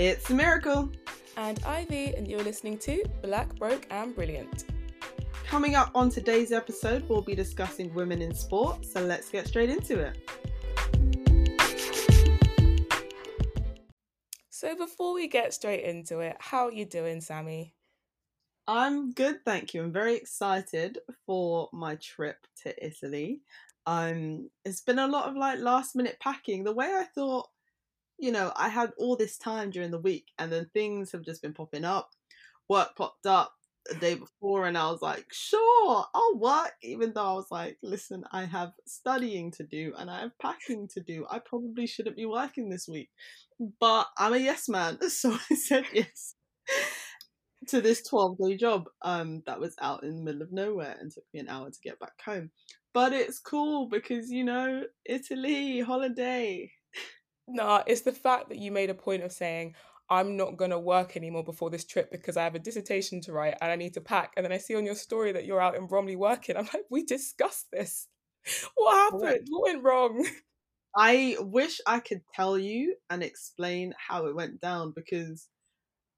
It's a miracle. And Ivy, and you're listening to Black, Broke, and Brilliant. Coming up on today's episode, we'll be discussing women in sport, so let's get straight into it. So, before we get straight into it, how are you doing, Sammy? I'm good, thank you. I'm very excited for my trip to Italy. Um, it's been a lot of like last minute packing. The way I thought you know, I had all this time during the week and then things have just been popping up. Work popped up the day before and I was like, sure, I'll work, even though I was like, listen, I have studying to do and I have packing to do. I probably shouldn't be working this week. But I'm a yes man, so I said yes to this 12 day job um that was out in the middle of nowhere and took me an hour to get back home. But it's cool because you know, Italy, holiday. Nah, it's the fact that you made a point of saying, I'm not going to work anymore before this trip because I have a dissertation to write and I need to pack. And then I see on your story that you're out in Bromley working. I'm like, we discussed this. What happened? What went wrong? I wish I could tell you and explain how it went down because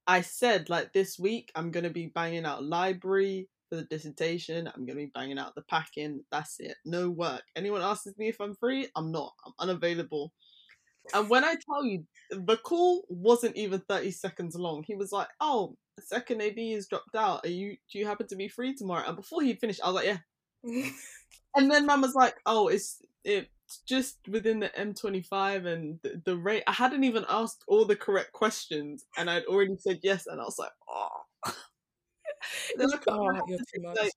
I said, like, this week I'm going to be banging out library for the dissertation. I'm going to be banging out the packing. That's it. No work. Anyone asks me if I'm free? I'm not. I'm unavailable. And when I tell you, the call wasn't even 30 seconds long. He was like, Oh, second AD is dropped out. Are you do you happen to be free tomorrow? And before he'd finished, I was like, Yeah. and then mum was like, Oh, it's it's just within the M25 and the, the, rate. I hadn't even asked all the correct questions and I'd already said yes. And I was like, Oh. then I oh, like,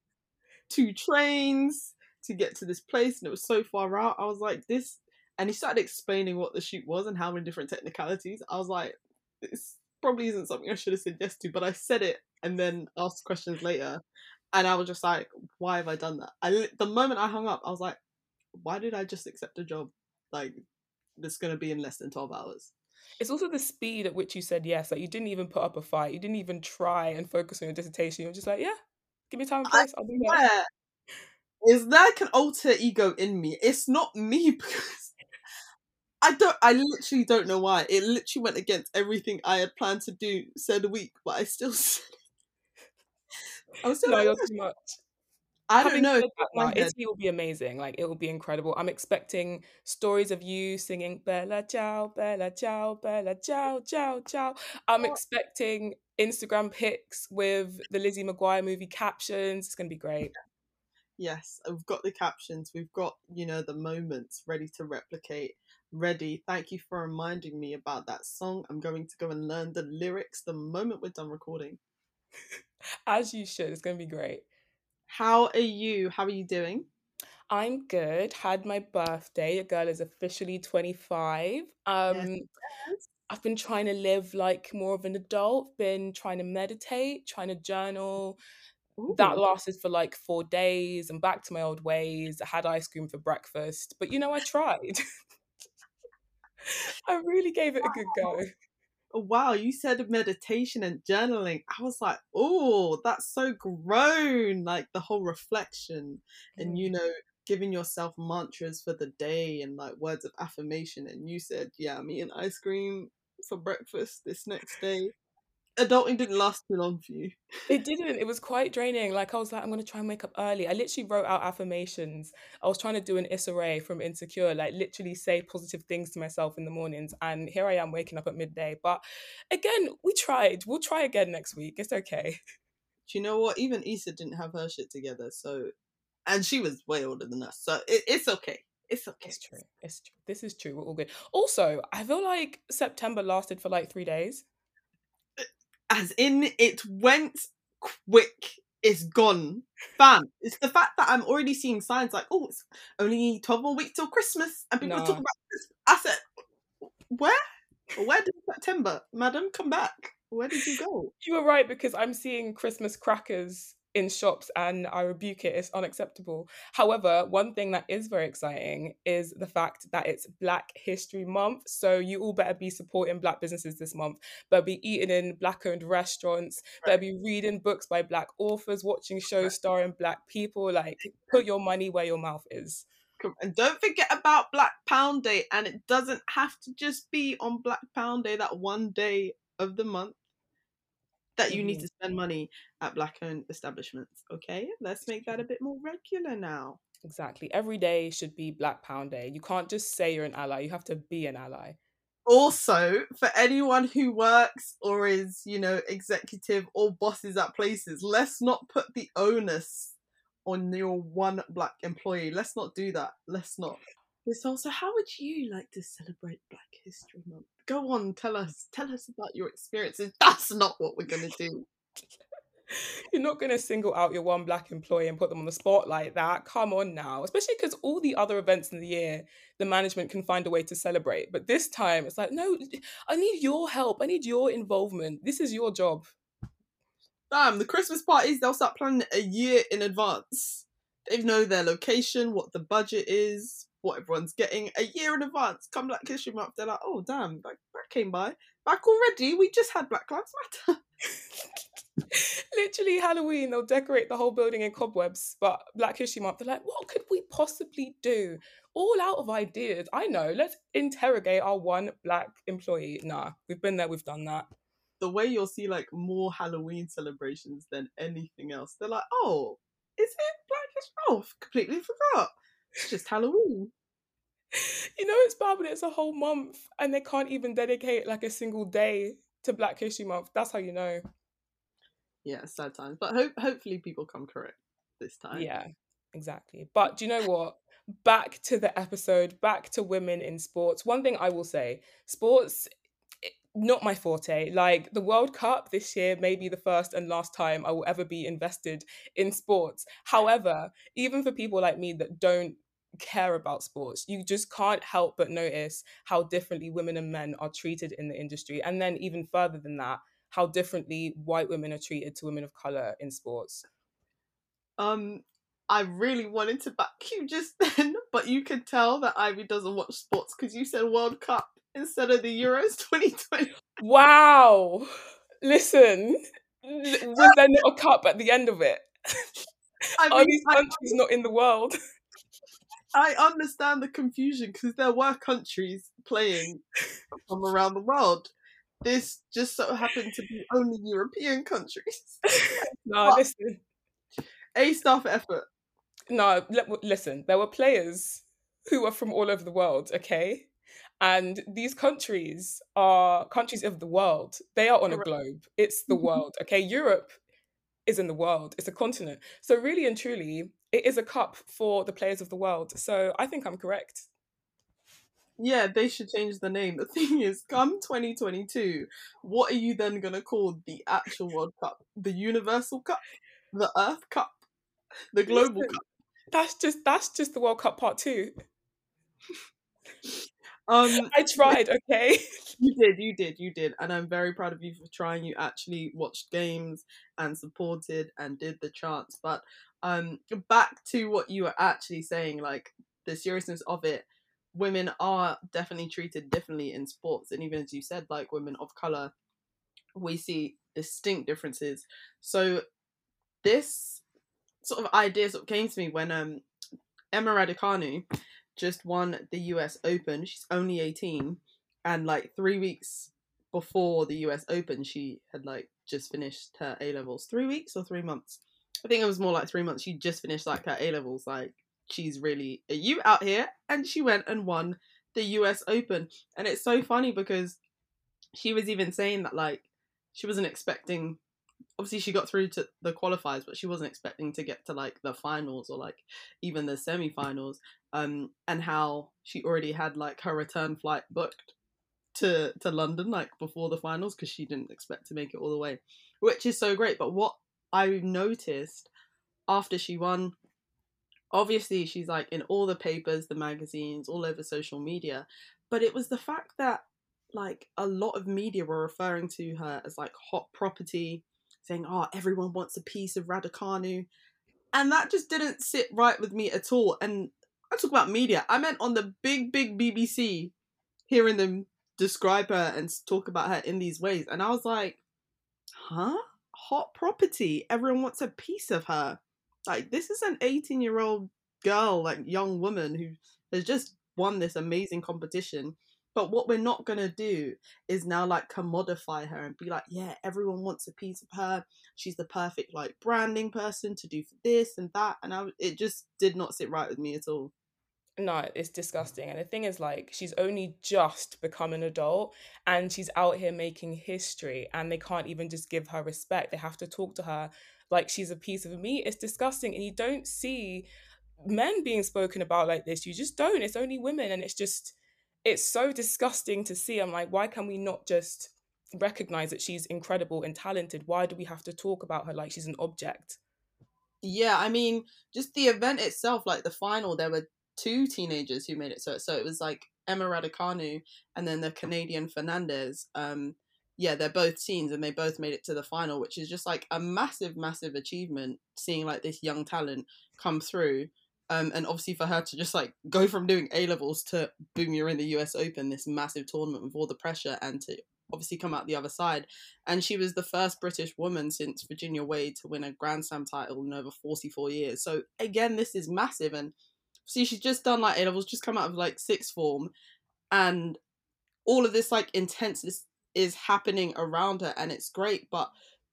two trains to get to this place and it was so far out. I was like, This and he started explaining what the shoot was and how many different technicalities. I was like, this probably isn't something I should have said yes to, but I said it and then asked questions later, and I was just like, why have I done that? I the moment I hung up, I was like, why did I just accept a job like that's gonna be in less than twelve hours? It's also the speed at which you said yes. Like you didn't even put up a fight. You didn't even try and focus on your dissertation. You were just like, yeah, give me time and place. I'll do that. Is there like an alter ego in me? It's not me because I don't. I literally don't know why. It literally went against everything I had planned to do said week, but I still. I was still. No, you're too much. I don't know. That, Italy will be amazing. Like it will be incredible. I'm expecting stories of you singing "Bella Ciao, Bella Ciao, Bella Ciao, Ciao, Ciao." I'm oh. expecting Instagram pics with the Lizzie McGuire movie captions. It's gonna be great. Yes, we've got the captions. We've got you know the moments ready to replicate ready. Thank you for reminding me about that song. I'm going to go and learn the lyrics the moment we're done recording. As you should. It's going to be great. How are you? How are you doing? I'm good. Had my birthday. A girl is officially 25. Um yes. I've been trying to live like more of an adult, been trying to meditate, trying to journal. Ooh. That lasted for like four days. I'm back to my old ways. I had ice cream for breakfast, but you know, I tried. I really gave it a good go. Oh, wow, you said meditation and journaling. I was like, oh, that's so grown. Like the whole reflection and, you mm. know, giving yourself mantras for the day and like words of affirmation. And you said, yeah, I'm eating ice cream for breakfast this next day adulting didn't last too long for you. It didn't. It was quite draining. Like I was like, I'm gonna try and wake up early. I literally wrote out affirmations. I was trying to do an Issa Rae from Insecure, like literally say positive things to myself in the mornings. And here I am waking up at midday. But again, we tried. We'll try again next week. It's okay. Do you know what? Even Issa didn't have her shit together. So, and she was way older than us. So it, it's okay. It's okay. It's true. It's true. This is true. We're all good. Also, I feel like September lasted for like three days as in it went quick it's gone. Fam it's the fact that i'm already seeing signs like oh it's only 12 more weeks till christmas and people no. talk about this i said where? Where did september madam come back? Where did you go? You were right because i'm seeing christmas crackers in shops and I rebuke it. It's unacceptable. However, one thing that is very exciting is the fact that it's Black History Month. So you all better be supporting Black businesses this month. Better be eating in Black owned restaurants. Better be reading books by Black authors, watching shows starring Black people. Like, put your money where your mouth is. And don't forget about Black Pound Day. And it doesn't have to just be on Black Pound Day, that one day of the month that you need Mhm. to spend money at black owned establishments. Okay, let's make that a bit more regular now. Exactly. Every day should be Black Pound Day. You can't just say you're an ally, you have to be an ally. Also, for anyone who works or is, you know, executive or bosses at places, let's not put the onus on your one black employee. Let's not do that. Let's not. Also, how would you like to celebrate Black History Month? Go on, tell us. Tell us about your experiences. That's not what we're gonna do. You're not going to single out your one black employee and put them on the spot like that. Come on now. Especially because all the other events in the year, the management can find a way to celebrate. But this time, it's like, no, I need your help. I need your involvement. This is your job. Damn, the Christmas parties, they'll start planning a year in advance. They know their location, what the budget is, what everyone's getting a year in advance. Come Black History Month, they're like, oh damn, like that came by. Back already, we just had Black Lives Matter. Literally, Halloween, they'll decorate the whole building in cobwebs. But Black History Month, they're like, what could we possibly do? All out of ideas. I know, let's interrogate our one black employee. Nah, we've been there, we've done that. The way you'll see like more Halloween celebrations than anything else. They're like, oh, is it Black History? Oh, completely forgot. It's just Halloween. You know, it's bad when it's a whole month and they can't even dedicate like a single day to Black History Month. That's how you know. Yeah, sad times. But hope hopefully people come correct this time. Yeah, exactly. But do you know what? Back to the episode, back to women in sports. One thing I will say sports, eh, not my forte. Like the World Cup this year may be the first and last time I will ever be invested in sports. However, even for people like me that don't care about sports, you just can't help but notice how differently women and men are treated in the industry. And then, even further than that, how differently white women are treated to women of color in sports. Um, I really wanted to back you just then, but you can tell that Ivy doesn't watch sports because you said World Cup instead of the Euros 2020. Wow. Listen, was there not a cup at the end of it? I Are mean, these I, countries not in the world? I understand the confusion because there were countries playing from around the world. This just so happened to be only European countries. no, What? listen. A staff effort. No, li- listen. There were players who were from all over the world, okay? And these countries are countries of the world. They are on a globe. It's the Mhm. world, okay? Europe is in the world. It's a continent. So really and truly, it is a cup for the players of the world. So I think I'm correct. Yeah, they should change the name. The thing is, come 2022, what are you then gonna call the actual World Cup? The Universal Cup? The Earth Cup? The Global Listen, Cup? That's just that's just the World Cup part two. Um, I tried, okay? you did, you did, you did, and I'm very proud of you for trying. You actually watched games and supported and did the chants. But um, back to what you were actually saying, like the seriousness of it. Women are definitely treated differently in sports, and even as you said, like women of color, we see distinct differences. So this sort of idea sort of came to me when um Emma Raducanu just won the US Open. She's only 18 and like 3 weeks before the US Open she had like just finished her A levels. 3 weeks or 3 months. I think it was more like 3 months. She just finished like her A levels like she's really a you out here and she went and won the US Open. And it's so funny because she was even saying that like she wasn't expecting obviously she got through to the qualifiers but she wasn't expecting to get to like the finals or like even the semi-finals um and how she already had like her return flight booked to to london like before the finals because she didn't expect to make it all the way which is so great but what i noticed after she won obviously she's like in all the papers the magazines all over social media but it was the fact that like a lot of media were referring to her as like hot property saying oh everyone wants a piece of Raducanu and that just didn't sit right with me at all and I talk about media I meant on the big big BBC hearing them describe her and talk about her in these ways and I was like huh hot property everyone wants a piece of her like this is an 18 year old girl like young woman who has just won this amazing competition But what we're not gonna do is now like commodify her and be like, yeah, everyone wants a piece of her. She's the perfect like branding person to do for this and that. And I, it just did not sit right with me at all. No, it's disgusting. And the thing is, like, she's only just become an adult and she's out here making history, and they can't even just give her respect. They have to talk to her like she's a piece of meat. It's disgusting. And you don't see men being spoken about like this. You just don't. It's only women. And it's just, it's so disgusting to see. I'm like, why can we not just recognize that she's incredible and talented? Why do we have to talk about her like she's an object? Yeah, I mean, just the event itself, like the final, there were two teenagers who made it. So, so it was like Emma Raducanu and then the Canadian Fernandez. Um, yeah, they're both teens and they both made it to the final, which is just like a massive, massive achievement. Seeing like this young talent come through, um, and obviously for her to just like go from doing A levels to boom, you're in the US Open, this massive tournament with all the pressure, and to obviously come out the other side. And she was the first British woman since Virginia Wade to win a Grand Slam title in over 44 years. So again, this is massive. And see, she's just done like A levels, just come out of like sixth form, and all of this like intenseness is happening around her and it's great but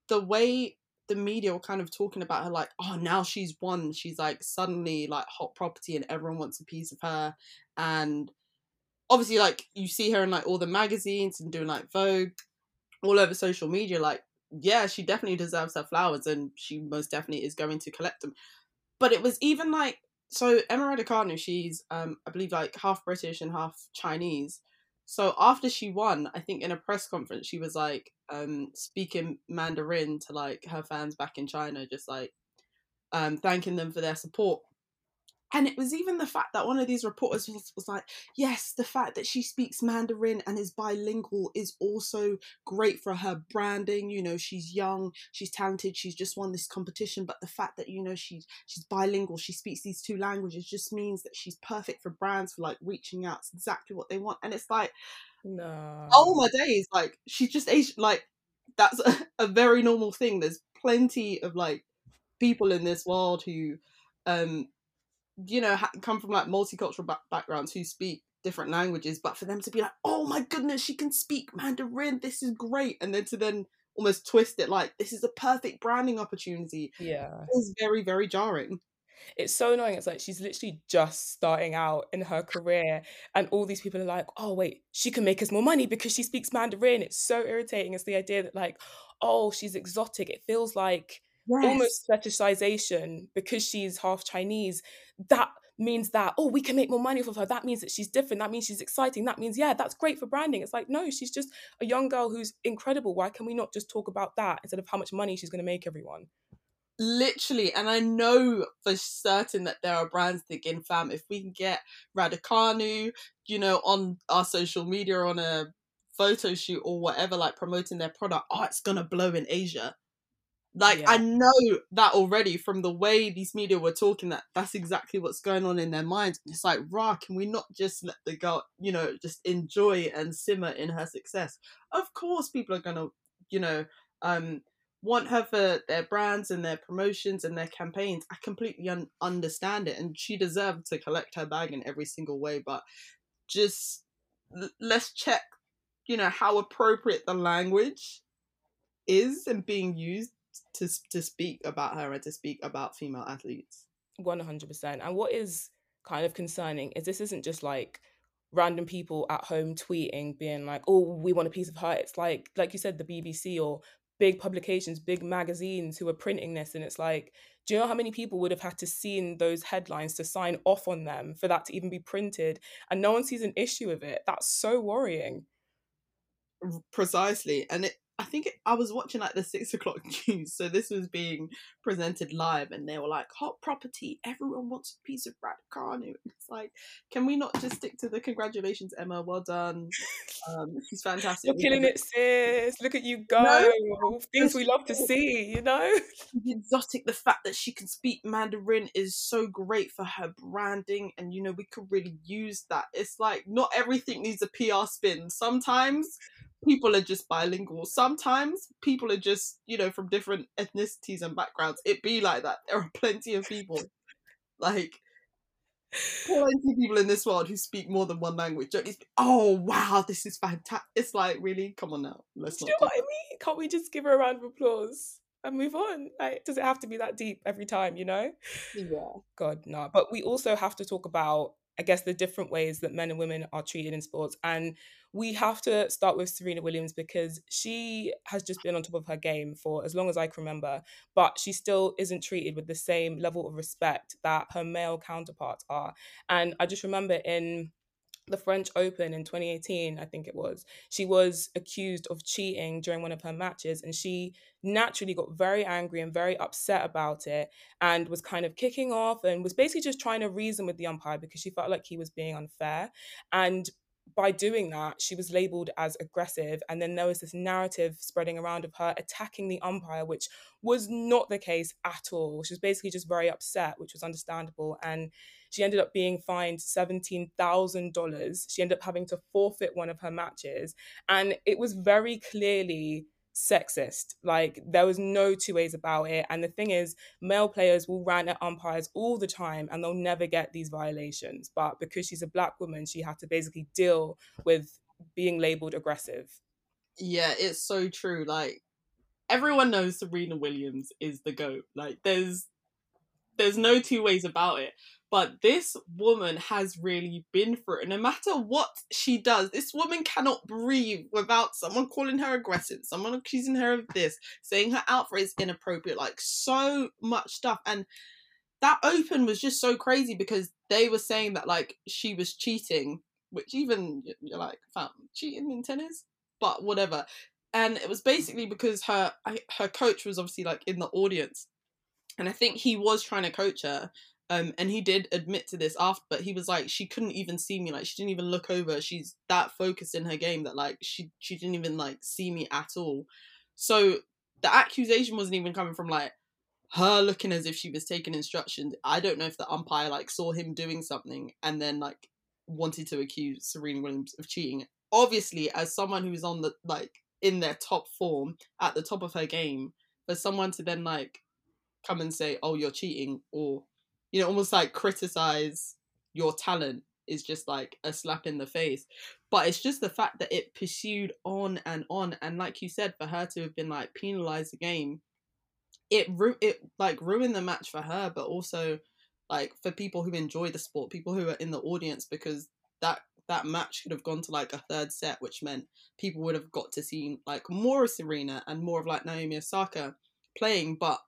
the way the media were kind of talking about her like oh now she's won she's like suddenly like hot property and everyone wants a piece of her and obviously like you see her in like all the magazines and doing like vogue all over social media like yeah she definitely deserves her flowers and she most definitely is going to collect them. But it was even like so emma raducanu she's um i believe like half british and half chinese so after she won, I think in a press conference she was like um, speaking Mandarin to like her fans back in China, just like um, thanking them for their support. And it was even the fact that one of these reporters was, was like, yes, the fact that she speaks Mandarin and is bilingual is also great for her branding. You know, she's young, she's talented, she's just won this competition. But the fact that, you know, she's she's bilingual, she speaks these two languages just means that she's perfect for brands for like reaching out. It's exactly what they want. And it's like, no. Oh my days, like she's just Asian like that's a, a very normal thing. There's plenty of like people in this world who um you know ha- come from like multicultural ba- backgrounds who speak different languages but for them to be like oh my goodness she can speak mandarin this is great and then to then almost twist it like this is a perfect branding opportunity yeah is very very jarring it's so annoying. It's like she's literally just starting out in her career, and all these people are like, "Oh, wait, she can make us more money because she speaks Mandarin." It's so irritating. It's the idea that like, "Oh, she's exotic." It feels like yes. almost fetishization because she's half Chinese. That means that oh we can make more money off of her. That means that she's different. That means she's exciting. That means yeah that's great for branding. It's like no she's just a young girl who's incredible. Why can we not just talk about that instead of how much money she's going to make everyone? Literally and i know for certain that there are brands thinking fam. If we can get Raducanu you know on our social media on a photo shoot or whatever like promoting their product oh it's gonna blow in asia like yeah. I know that already from the way these media were talking that that's exactly what's going on in their minds. It's like, rah, can we not just let the girl, you know, just enjoy and simmer in her success? Of course, people are gonna, you know, um, want her for their brands and their promotions and their campaigns. I completely un- understand it, and she deserved to collect her bag in every single way. But just l- let's check, you know, how appropriate the language is and being used to to speak about her and to speak about female athletes. One hundred percent. And what is kind of concerning is this isn't just like random people at home tweeting, being like, "Oh, we want a piece of her." It's like, like you said, the BBC or big publications, big magazines who are printing this, and it's like, do you know how many people would have had to see in those headlines to sign off on them for that to even be printed, and no one sees an issue with it? That's so worrying. Precisely, and it I think it, I was watching like the six o'clock news, so this was being presented live, and they were like, "Hot property, everyone wants a piece of Raducanu." It's like, can we not just stick to the congratulations, Emma? Well done. Um, she's fantastic. You're killing it, sis. Look at you go. No, Things we love to see, you know. exotic. The fact that she can speak Mandarin is so great for her branding, and you know we could really use that. It's like not everything needs a PR spin. Sometimes people are just bilingual. Sometimes people are just, you know, from different ethnicities and backgrounds. It be like that. There are plenty of people. like plenty of people in this world who speak more than one language. Don't you speak, oh wow, this is fantastic. It's like really, come on now. Let's do you know what I mean? Can't we just give her a round of applause? and move on. Like, does it have to be that deep every time, you know? Yeah. God, no. But we also have to talk about, I guess, the different ways that men and women are treated in sports. And we have to start with Serena Williams because she has just been on top of her game for as long as I can remember, but she still isn't treated with the same level of respect that her male counterparts are. And I just remember in the French Open in 2018, I think it was, she was accused of cheating during one of her matches. And she naturally got very angry and very upset about it and was kind of kicking off and was basically just trying to reason with the umpire because she felt like he was being unfair. And by doing that, she was labeled as aggressive. And then there was this narrative spreading around of her attacking the umpire, which was not the case at all. She was basically just very upset, which was understandable. And she ended up being fined $17,000. She ended up having to forfeit one of her matches. And it was very clearly sexist. Like there was no two ways about it. And the thing is, male players will rant at umpires all the time and they'll never get these violations. But because she's a black woman, she had to basically deal with being labeled aggressive. Yeah, it's so true. Like everyone knows Serena Williams is the GOAT. Like there's there's no two ways about it. But this woman has really been through it. No matter what she does, this woman cannot breathe without someone calling her aggressive, someone accusing her of this, saying her outfit is inappropriate, like so much stuff. And that open was just so crazy because they were saying that like she was cheating, which even you're like, fam, cheating in tennis? But whatever. And it was basically because her her coach was obviously like in the audience. And I think he was trying to coach her um, and he did admit to this after, but he was like, she couldn't even see me. Like, she didn't even look over. She's that focused in her game that like she she didn't even like see me at all. So the accusation wasn't even coming from like her looking as if she was taking instructions. I don't know if the umpire like saw him doing something and then like wanted to accuse Serena Williams of cheating. Obviously, as someone who's on the like in their top form at the top of her game, for someone to then like come and say, "Oh, you're cheating," or you know, almost like criticize your talent is just like a slap in the face. But it's just the fact that it pursued on and on, and like you said, for her to have been like penalized the game, it ru- it like ruined the match for her, but also like for people who enjoy the sport, people who are in the audience, because that that match could have gone to like a third set, which meant people would have got to see like more of Serena and more of like Naomi Osaka playing, but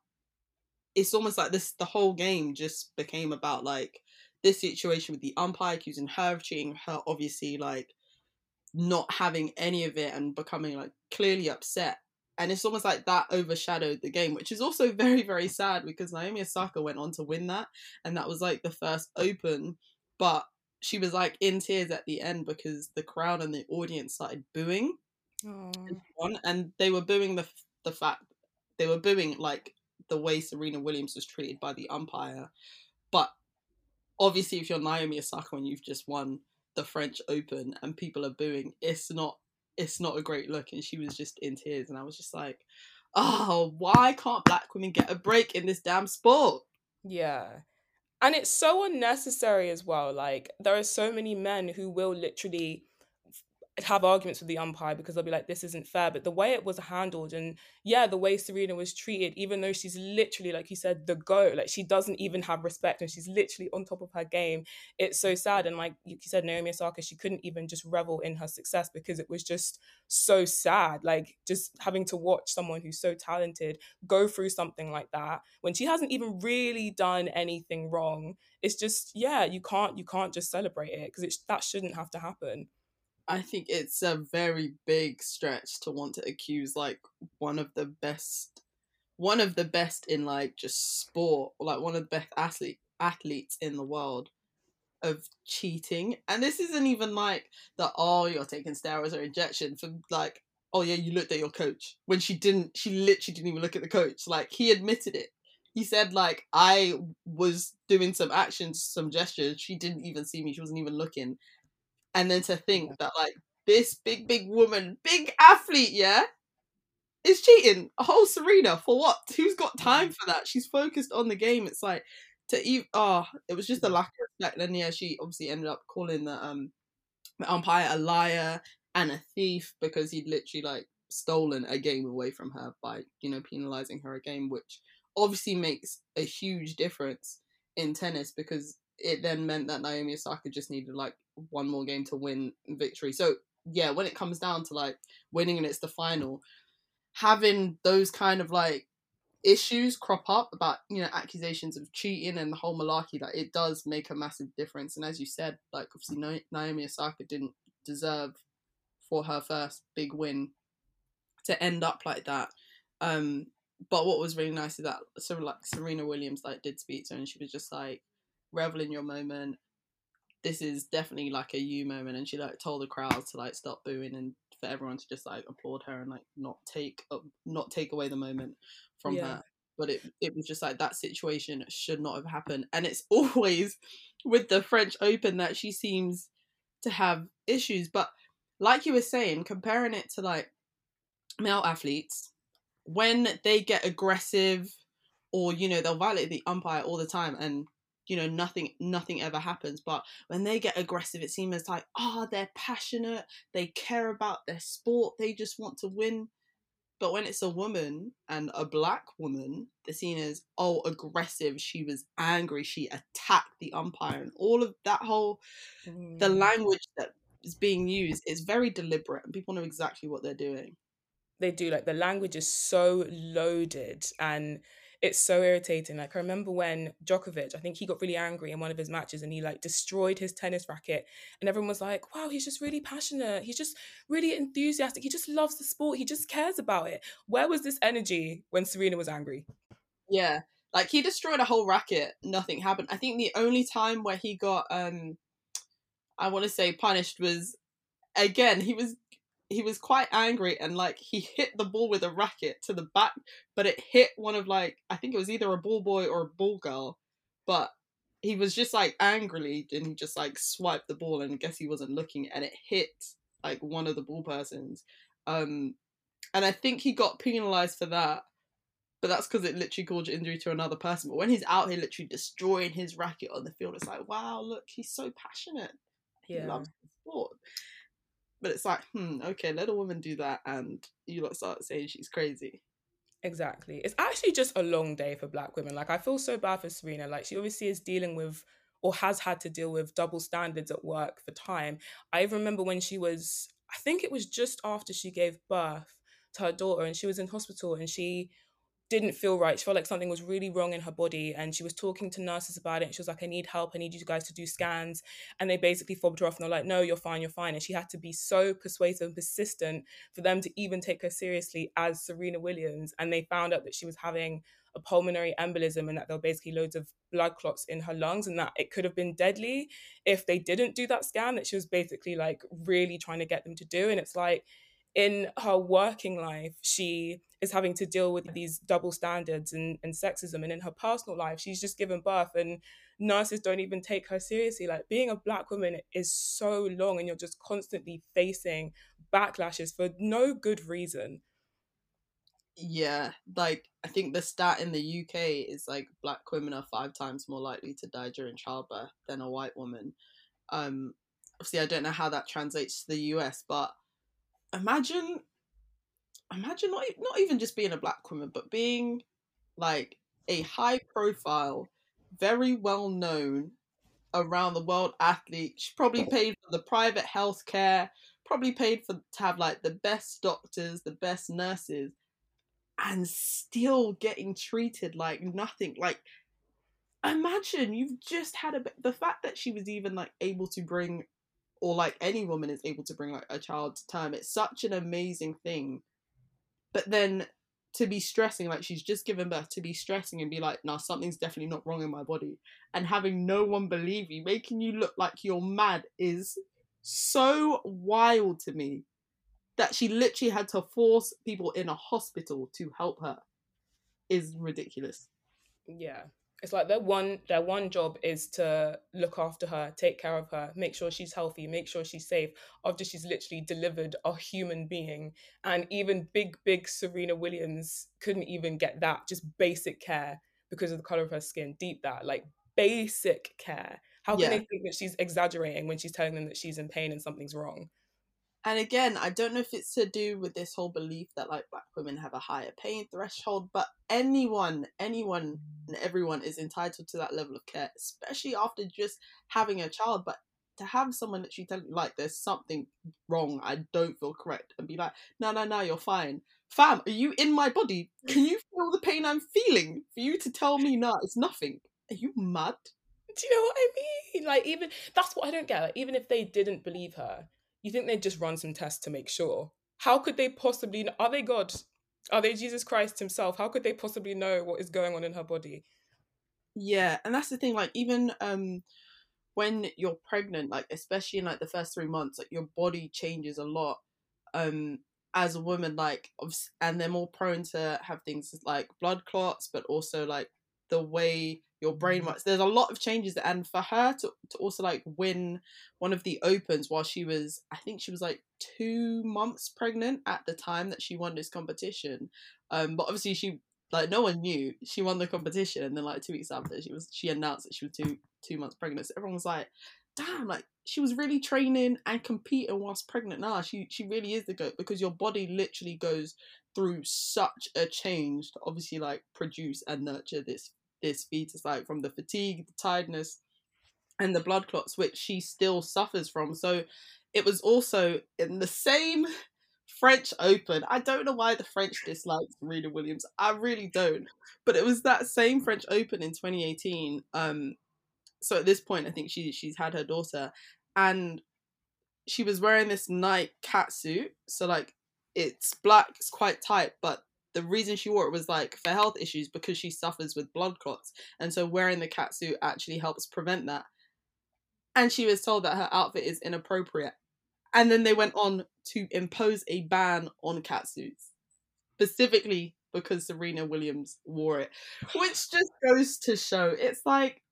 it's almost like this the whole game just became about like this situation with the umpire accusing her of cheating, her obviously like not having any of it and becoming like clearly upset. And it's almost like that overshadowed the game, which is also very, very sad because Naomi Osaka went on to win that. And that was like the first open. But she was like in tears at the end because the crowd and the audience started booing. And they were booing the, the fact, they were booing like the way Serena Williams was treated by the umpire. But obviously, if you're Naomi Osaka and you've just won the French Open and people are booing, it's not it's not a great look. And she was just in tears, and I was just like, oh, why can't black women get a break in this damn sport? Yeah. And it's so unnecessary as well. Like, there are so many men who will literally have arguments with the umpire because they'll be like, this isn't fair. But the way it was handled, and yeah, the way Serena was treated, even though she's literally, like you said, the go, like she doesn't even have respect and she's literally on top of her game. It's so sad. And like you said, Naomi Osaka, she couldn't even just revel in her success because it was just so sad. Like just having to watch someone who's so talented go through something like that when she hasn't even really done anything wrong. It's just, yeah, you can't, you can't just celebrate it because that shouldn't have to happen. I think it's a very big stretch to want to accuse like one of the best one of the best in like just sport, like one of the best athlete athletes in the world of cheating. And this isn't even like that. oh you're taking steroids or injection for like oh yeah you looked at your coach when she didn't she literally didn't even look at the coach. Like he admitted it. He said like I was doing some actions, some gestures. She didn't even see me. She wasn't even looking and then to think that like this big big woman big athlete yeah is cheating. A whole serena for what? Who's got time for that? She's focused on the game. It's like to even oh, it was just a lack of respect. And yeah, she obviously ended up calling the um the umpire a liar and a thief because he'd literally like stolen a game away from her by you know penalizing her a game, which obviously makes a huge difference in tennis because it then meant that Naomi Osaka just needed like one more game to win victory. So yeah, when it comes down to like winning and it's the final, having those kind of like issues crop up about you know accusations of cheating and the whole malarkey that it does make a massive difference and as you said like obviously Naomi Osaka didn't deserve for her first big win to end up like that um but what was really nice is that of like Serena Williams like did speak to her and she was just like revel in your moment this is definitely like a you moment and she like told the crowd to like stop booing and for everyone to just like applaud her and like not take not take away the moment from yeah. her. But it it was just like that situation should not have happened. And it's always with the French Open that she seems to have issues. But like you were saying comparing it to like male athletes when they get aggressive or you know they'll violate the umpire all the time and you know nothing nothing ever happens. But when they get aggressive it seems like oh they're passionate they care about their sport they just want to win. But when it's a woman and a black woman the scene is oh aggressive she was angry she attacked the umpire and all of that whole mm. the language that is being used is very deliberate and people know exactly what they're doing. They do like the language is so loaded and it's so irritating. Like I remember when Djokovic, I think he got really angry in one of his matches and he like destroyed his tennis racket. And everyone was like, wow, he's just really passionate. He's just really enthusiastic. He just loves the sport. He just cares about it. Where was this energy when Serena was angry? Yeah. Like he destroyed a whole racket. Nothing happened. I think the only time where he got um I want to say punished was again, he was he was quite angry and like he hit the ball with a racket to the back, but it hit one of like I think it was either a ball boy or a ball girl, but he was just like angrily and he just like swiped the ball and I guess he wasn't looking and it hit like one of the ball persons. Um and I think he got penalized for that. But that's because it literally caused injury to another person. But when he's out here literally destroying his racket on the field, it's like, wow, look, he's so passionate. Yeah. He loves the sport. But it's like, hmm, okay, let a woman do that, and you lot start saying she's crazy. Exactly. It's actually just a long day for black women. Like I feel so bad for Serena. Like she obviously is dealing with or has had to deal with double standards at work for time. I remember when she was I think it was just after she gave birth to her daughter and she was in hospital and she didn't feel right. She felt like something was really wrong in her body. And she was talking to nurses about it. She was like, I need help. I need you guys to do scans. And they basically fobbed her off and they're like, no, you're fine, you're fine. And she had to be so persuasive and persistent for them to even take her seriously as Serena Williams. And they found out that she was having a pulmonary embolism and that there were basically loads of blood clots in her lungs and that it could have been deadly if they didn't do that scan that she was basically like really trying to get them to do. And it's like, in her working life, she is having to deal with these double standards and, and sexism. And in her personal life, she's just given birth and nurses don't even take her seriously. Like being a black woman is so long and you're just constantly facing backlashes for no good reason. Yeah, like I think the stat in the UK is like black women are five times more likely to die during childbirth than a white woman. Um obviously I don't know how that translates to the US, but imagine imagine not not even just being a black woman but being like a high profile very well known around the world athlete. She probably oh. paid for the private health care probably paid for to have like the best doctors the best nurses and still getting treated like nothing. Like imagine you've just had a the fact that she was even like able to bring or like any woman is able to bring like a child to term. It's such an amazing thing. But then to be stressing, like she's just given birth, to be stressing and be like, nah, something's definitely not wrong in my body. And having no one believe you, making you look like you're mad is so wild to me that she literally had to force people in a hospital to help her is ridiculous. Yeah it's like their one their one job is to look after her take care of her make sure she's healthy make sure she's safe after she's literally delivered a human being and even big big serena williams couldn't even get that just basic care because of the color of her skin. Deep that, like basic care. How can Yeah. they think that she's exaggerating when she's telling them that she's in pain and something's wrong? And again, I don't know if it's to do with this whole belief that like black women have a higher pain threshold, but anyone, anyone and everyone is entitled to that level of care, especially after just having a child. But to have someone literally tell you like there's something wrong, I don't feel correct, and be like, no, no, no, you're fine. Fam, are you in my body? Can you feel the pain I'm feeling? For you to tell me no, it's nothing. Are you mad? Do you know what I mean? Like, even that's what I don't get. Like, even if they didn't believe her, you think they'd just run some tests to make sure? How could they possibly? Are they God? Are they Jesus Christ Himself? How could they possibly know what is going on in her body? Yeah, and that's the thing. Like even um, when you're pregnant, like especially in like the first three months, like your body changes a lot. Um, as a woman, like and they're more prone to have things like blood clots, but also like the way your brain works. There's a lot of changes, and for her to to also like win one of the opens while she was, I think she was like two months pregnant at the time that she won this competition. Um, but obviously she like no one knew she won the competition, and then like two weeks after she was she announced that she was two two months pregnant. So everyone was like, "Damn!" Like she was really training and competing whilst pregnant. Nah, she she really is the goat because your body literally goes through such a change to obviously like produce and nurture this this fetus, like from the fatigue, the tiredness, and the blood clots, which she still suffers from. So it was also in the same French Open. I don't know why the French dislike Serena Williams. I really don't. But it was that same French Open in 2018. Um, so at this point, I think she she's had her daughter, and she was wearing this Nike cat suit. So like, it's black, it's quite tight, but the reason she wore it was like for health issues because she suffers with blood clots, and so wearing the cat suit actually helps prevent that. And she was told that her outfit is inappropriate. And then they went on to impose a ban on catsuits specifically because Serena Williams wore it which just goes to show it's like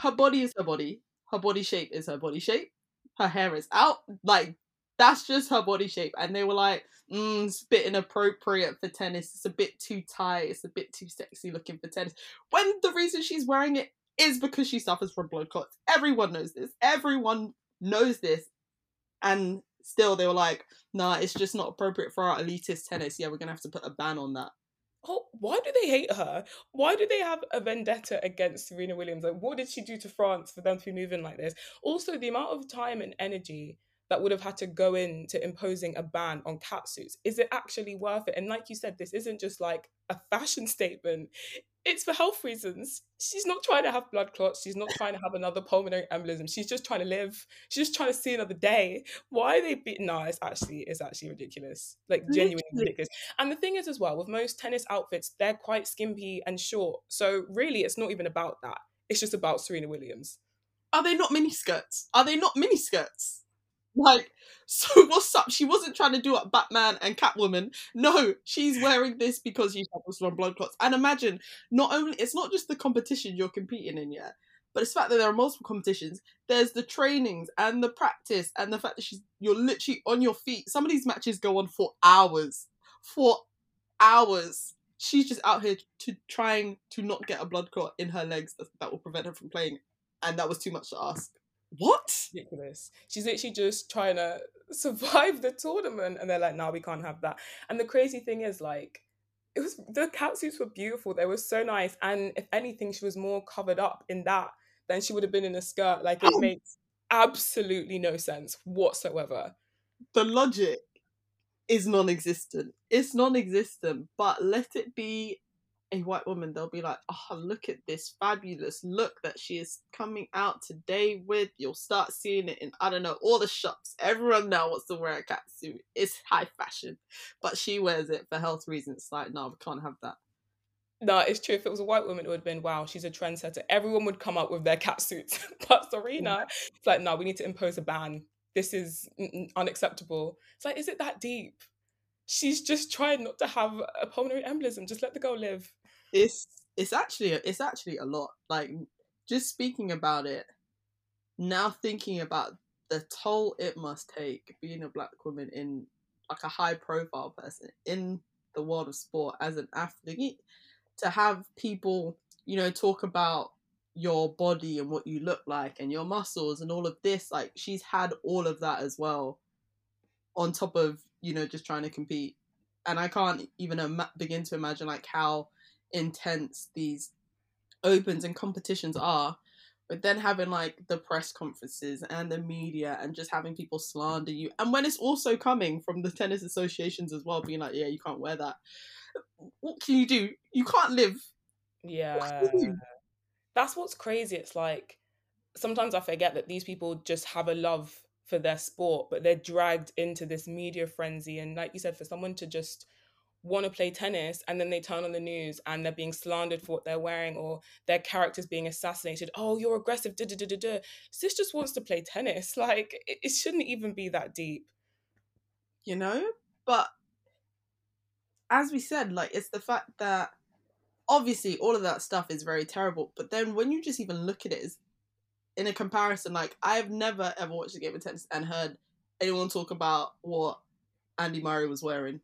her body is her body. Her body shape is her body shape. Her hair is out. Like that's just her body shape and they were like mm, it's a bit inappropriate for tennis it's a bit too tight it's a bit too sexy looking for tennis when the reason she's wearing it is because she suffers from blood clots everyone knows this everyone knows this and still they were like, nah, it's just not appropriate for our elitist tennis. Yeah, we're gonna have to put a ban on that. Oh, why do they hate her? Why do they have a vendetta against Serena Williams? Like, what did she do to France for them to be moving like this? Also, the amount of time and energy that would have had to go into imposing a ban on catsuits is it actually worth it? And like you said, this isn't just like a fashion statement. It's for health reasons. She's not trying to have blood clots. She's not trying to have another pulmonary embolism. She's just trying to live. She's just trying to see another day. Why are they be no, it's actually it's actually ridiculous. Like genuinely ridiculous. And the thing is as well, with most tennis outfits, they're quite skimpy and short. So really it's not even about that. It's just about Serena Williams. Are they not mini skirts? Are they not mini skirts? Like, so what's up? She wasn't trying to do up Batman and Catwoman. No, she's wearing this because she suffers from blood clots. And imagine, not only it's not just the competition you're competing in, yeah, but it's the fact that there are multiple competitions. There's the trainings and the practice and the fact that she's you're literally on your feet. Some of these matches go on for hours, for hours. She's just out here to trying to not get a blood clot in her legs that, that will prevent her from playing, and that was too much to ask. What? ridiculous. She's literally just trying to survive the tournament, and they're like, "No, we can't have that." And the crazy thing is, like, it was the catsuits were beautiful. They were so nice, and if anything, she was more covered up in that than she would have been in a skirt. Like, it Oh. makes absolutely no sense whatsoever. the logic is non-existent. It's non-existent, but let it be a white woman. They'll be like, "Oh, look at this fabulous look that she is coming out today with." You'll start seeing it in I don't know all the shops. Everyone now wants to wear a catsuit. It's high fashion, but she wears it for health reasons. It's like, no, we can't have that. No, it's true. If it was a white woman, it would have been wow, she's a trendsetter. Everyone would come up with their catsuits. but Serena, it's like, no, we need to impose a ban. This is unacceptable. It's like, is it that deep? She's just trying not to have a pulmonary embolism. Just let the girl live. It's it's actually it's actually a lot. Like just speaking about it now, thinking about the toll it must take being a black woman in like a high profile person in the world of sport as an athlete to have people you know, talk about your body and what you look like and your muscles and all of this. Like she's had all of that as well, on top of you know just trying to compete. And I can't even Im- begin to imagine like how intense these opens and competitions are. But then having like the press conferences and the media and just having people slander you, and when it's also coming from the tennis associations as well, being like, "Yeah, you can't wear that." What can you do? You can't live. Yeah. That's what's crazy. It's like sometimes I forget that these people just have a love for their sport, but they're dragged into this media frenzy. And like you said, for someone to just want to play tennis and then they turn on the news and they're being slandered for what they're wearing or their character's being assassinated. Oh, you're aggressive. Da. Sis just wants to play tennis. Like, it, it shouldn't even be that deep. You know? But as we said, like, it's the fact that obviously all of that stuff is very terrible. But then when you just even look at it in a comparison, like I've never ever watched a game of tennis and heard anyone talk about what Andy Murray was wearing.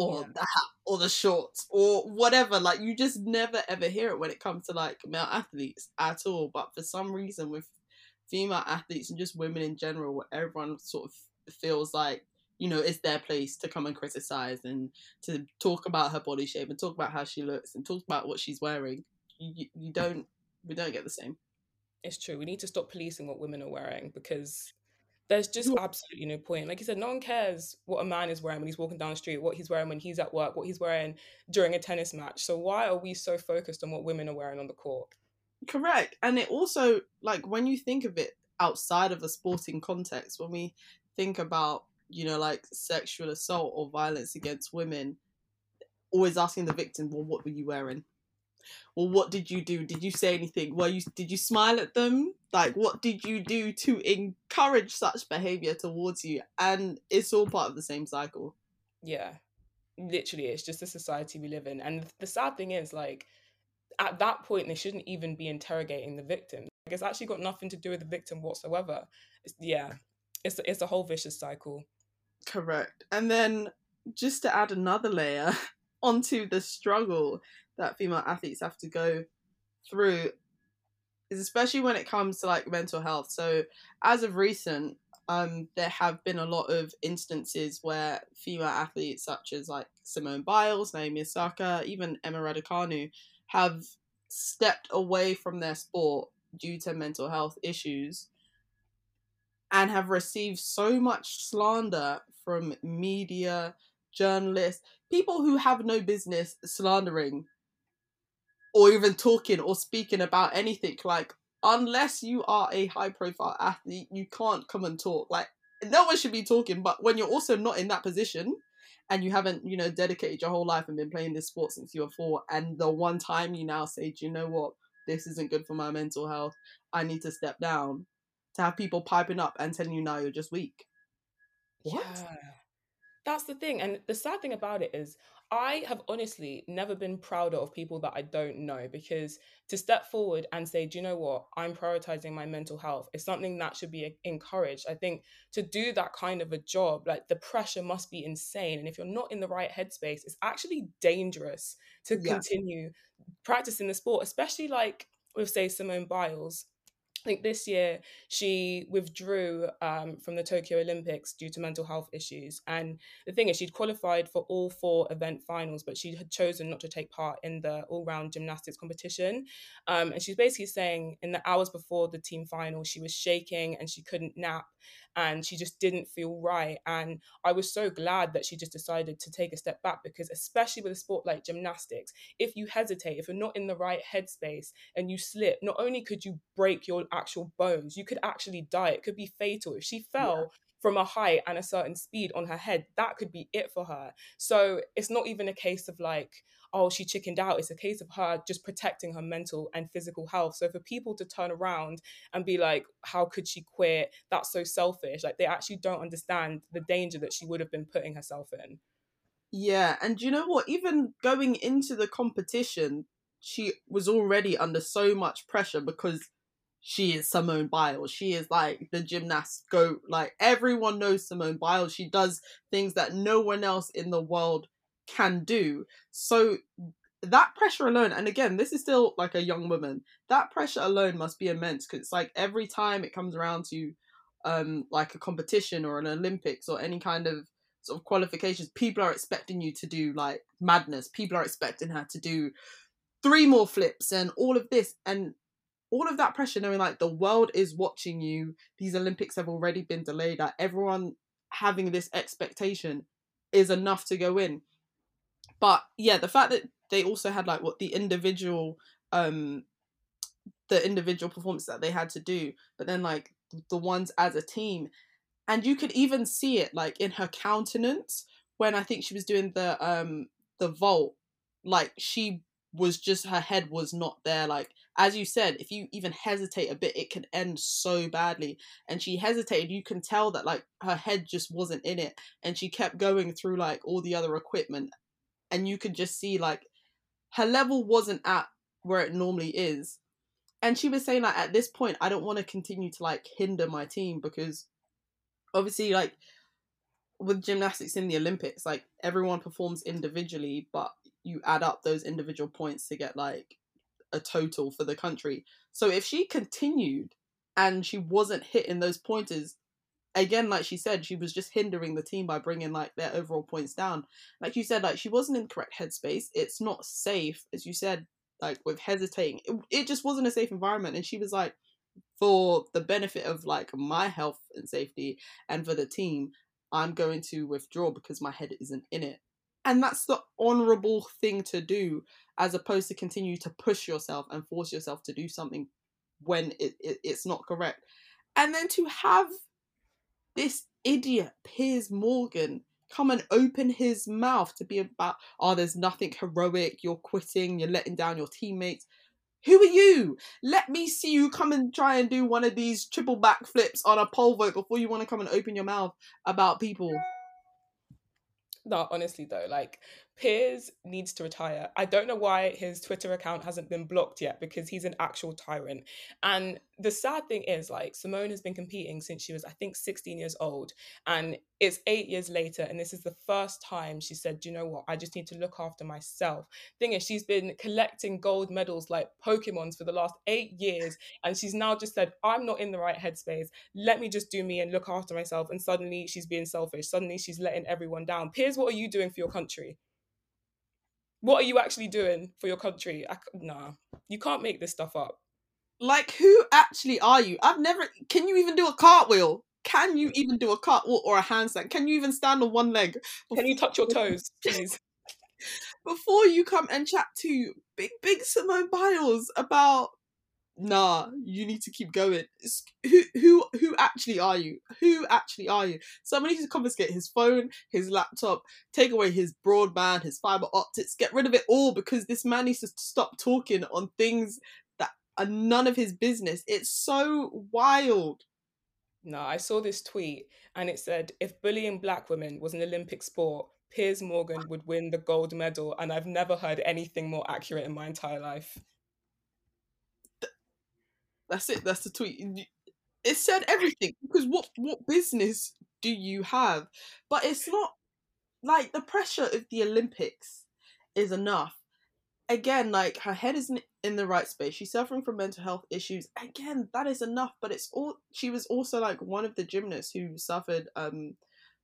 Or yeah. the hat, or the shorts, or whatever. Like you just never ever hear it when it comes to like male athletes at all. But for some reason, with female athletes and just women in general, where everyone sort of feels like you know it's their place to come and criticize and to talk about her body shape and talk about how she looks and talk about what she's wearing you, you mm. don't we don't get the same it's true we need to stop policing what women are wearing because there's just absolutely no point. Like you said no one cares what a man is wearing when he's walking down the street what he's wearing when he's at work what he's wearing during a tennis match. So why are we so focused on what women are wearing on the court? Correct. And it also like when you think of it outside of a sporting context when we think about you know, like sexual assault or violence against women, always asking the victim, well, what were you wearing? Well, what did you do? Did you say anything? Were you did you smile at them? Like, what did you do to encourage such behavior towards you? And it's all part of the same cycle. Yeah, literally, it's just the society we live in. And the sad thing is, like, at that point, they shouldn't even be interrogating the victim. Like, it's actually got nothing to do with the victim whatsoever. It's, yeah, it's it's a whole vicious cycle. Correct. And then just to add another layer onto the struggle that female athletes have to go through is especially when it comes to like mental health. So as of recent, um, there have been a lot of instances where female athletes such as like Simone Biles, Naomi Osaka, even Emma Raducanu have stepped away from their sport due to mental health issues and have received so much slander from media, journalists, people who have no business slandering or even talking or speaking about anything. Like, unless you are a high profile athlete, you can't come and talk. Like, no one should be talking, but when you're also not in that position and you haven't, you know, dedicated your whole life and been playing this sport since you were four, and the one time you now say, Do you know what? This isn't good for my mental health. I need to step down to have people piping up and telling you now you're just weak. What? Yeah. That's the thing. And the sad thing about it is, I have honestly never been prouder of people that I don't know because to step forward and say, do you know what? I'm prioritizing my mental health is something that should be encouraged. I think to do that kind of a job, like the pressure must be insane. And if you're not in the right headspace, it's actually dangerous to yeah. continue practicing the sport, especially like with, say, Simone Biles I think this year she withdrew um, from the Tokyo Olympics due to mental health issues. And the thing is, she'd qualified for all four event finals, but she had chosen not to take part in the all round gymnastics competition. Um, and she's basically saying in the hours before the team final, she was shaking and she couldn't nap and she just didn't feel right. And I was so glad that she just decided to take a step back because, especially with a sport like gymnastics, if you hesitate, if you're not in the right headspace and you slip, not only could you break your actual bones, you could actually die. It could be fatal. If she fell, yeah from a height and a certain speed on her head, that could be it for her. So it's not even a case of like, oh, she chickened out. It's a case of her just protecting her mental and physical health. So for people to turn around and be like, how could she quit? That's so selfish. Like they actually don't understand the danger that she would have been putting herself in. Yeah. And you know what? Even going into the competition, she was already under so much pressure because she is Simone Biles. She is like the gymnast go like everyone knows Simone Biles. She does things that no one else in the world can do. So that pressure alone, and again, this is still like a young woman, that pressure alone must be immense because it's like every time it comes around to um like a competition or an Olympics or any kind of sort of qualifications, people are expecting you to do like madness. People are expecting her to do three more flips and all of this and all of that pressure knowing like the world is watching you these olympics have already been delayed like everyone having this expectation is enough to go in but yeah the fact that they also had like what the individual um the individual performance that they had to do but then like the ones as a team and you could even see it like in her countenance when i think she was doing the um the vault like she was just her head was not there like as you said if you even hesitate a bit it can end so badly and she hesitated you can tell that like her head just wasn't in it and she kept going through like all the other equipment and you could just see like her level wasn't at where it normally is and she was saying like at this point i don't want to continue to like hinder my team because obviously like with gymnastics in the olympics like everyone performs individually but you add up those individual points to get like a total for the country. So if she continued and she wasn't hitting those pointers, again, like she said, she was just hindering the team by bringing like their overall points down. Like you said, like she wasn't in the correct headspace. It's not safe, as you said, like with hesitating. It, it just wasn't a safe environment. And she was like, for the benefit of like my health and safety and for the team, I'm going to withdraw because my head isn't in it and that's the honorable thing to do as opposed to continue to push yourself and force yourself to do something when it, it, it's not correct and then to have this idiot piers morgan come and open his mouth to be about oh there's nothing heroic you're quitting you're letting down your teammates who are you? Let me see you come and try and do one of these triple backflips on a pole vault before you want to come and open your mouth about people. No, honestly though, like Piers needs to retire. I don't know why his Twitter account hasn't been blocked yet because he's an actual tyrant. And the sad thing is, like, Simone has been competing since she was, I think, 16 years old. And it's eight years later. And this is the first time she said, you know what? I just need to look after myself. Thing is, she's been collecting gold medals like Pokemons for the last eight years. And she's now just said, I'm not in the right headspace. Let me just do me and look after myself. And suddenly she's being selfish. Suddenly she's letting everyone down. Piers, what are you doing for your country? What are you actually doing for your country? I, nah, you can't make this stuff up. Like, who actually are you? I've never. Can you even do a cartwheel? Can you even do a cartwheel or a handstand? Can you even stand on one leg? Can you touch your toes, please? Before you come and chat to big, big Simone Biles about nah, you need to keep going. who who who actually are you? Who actually are you? Somebody needs to confiscate his phone, his laptop, take away his broadband, his fiber optics, get rid of it all because this man needs to stop talking on things that are none of his business. It's so wild. No, I saw this tweet and it said if bullying black women was an Olympic sport, Piers Morgan would win the gold medal, and I've never heard anything more accurate in my entire life. That's it. That's the tweet. It said everything because what what business do you have? But it's not like the pressure of the Olympics is enough. Again, like her head isn't in the right space. She's suffering from mental health issues. Again, that is enough. But it's all. She was also like one of the gymnasts who suffered um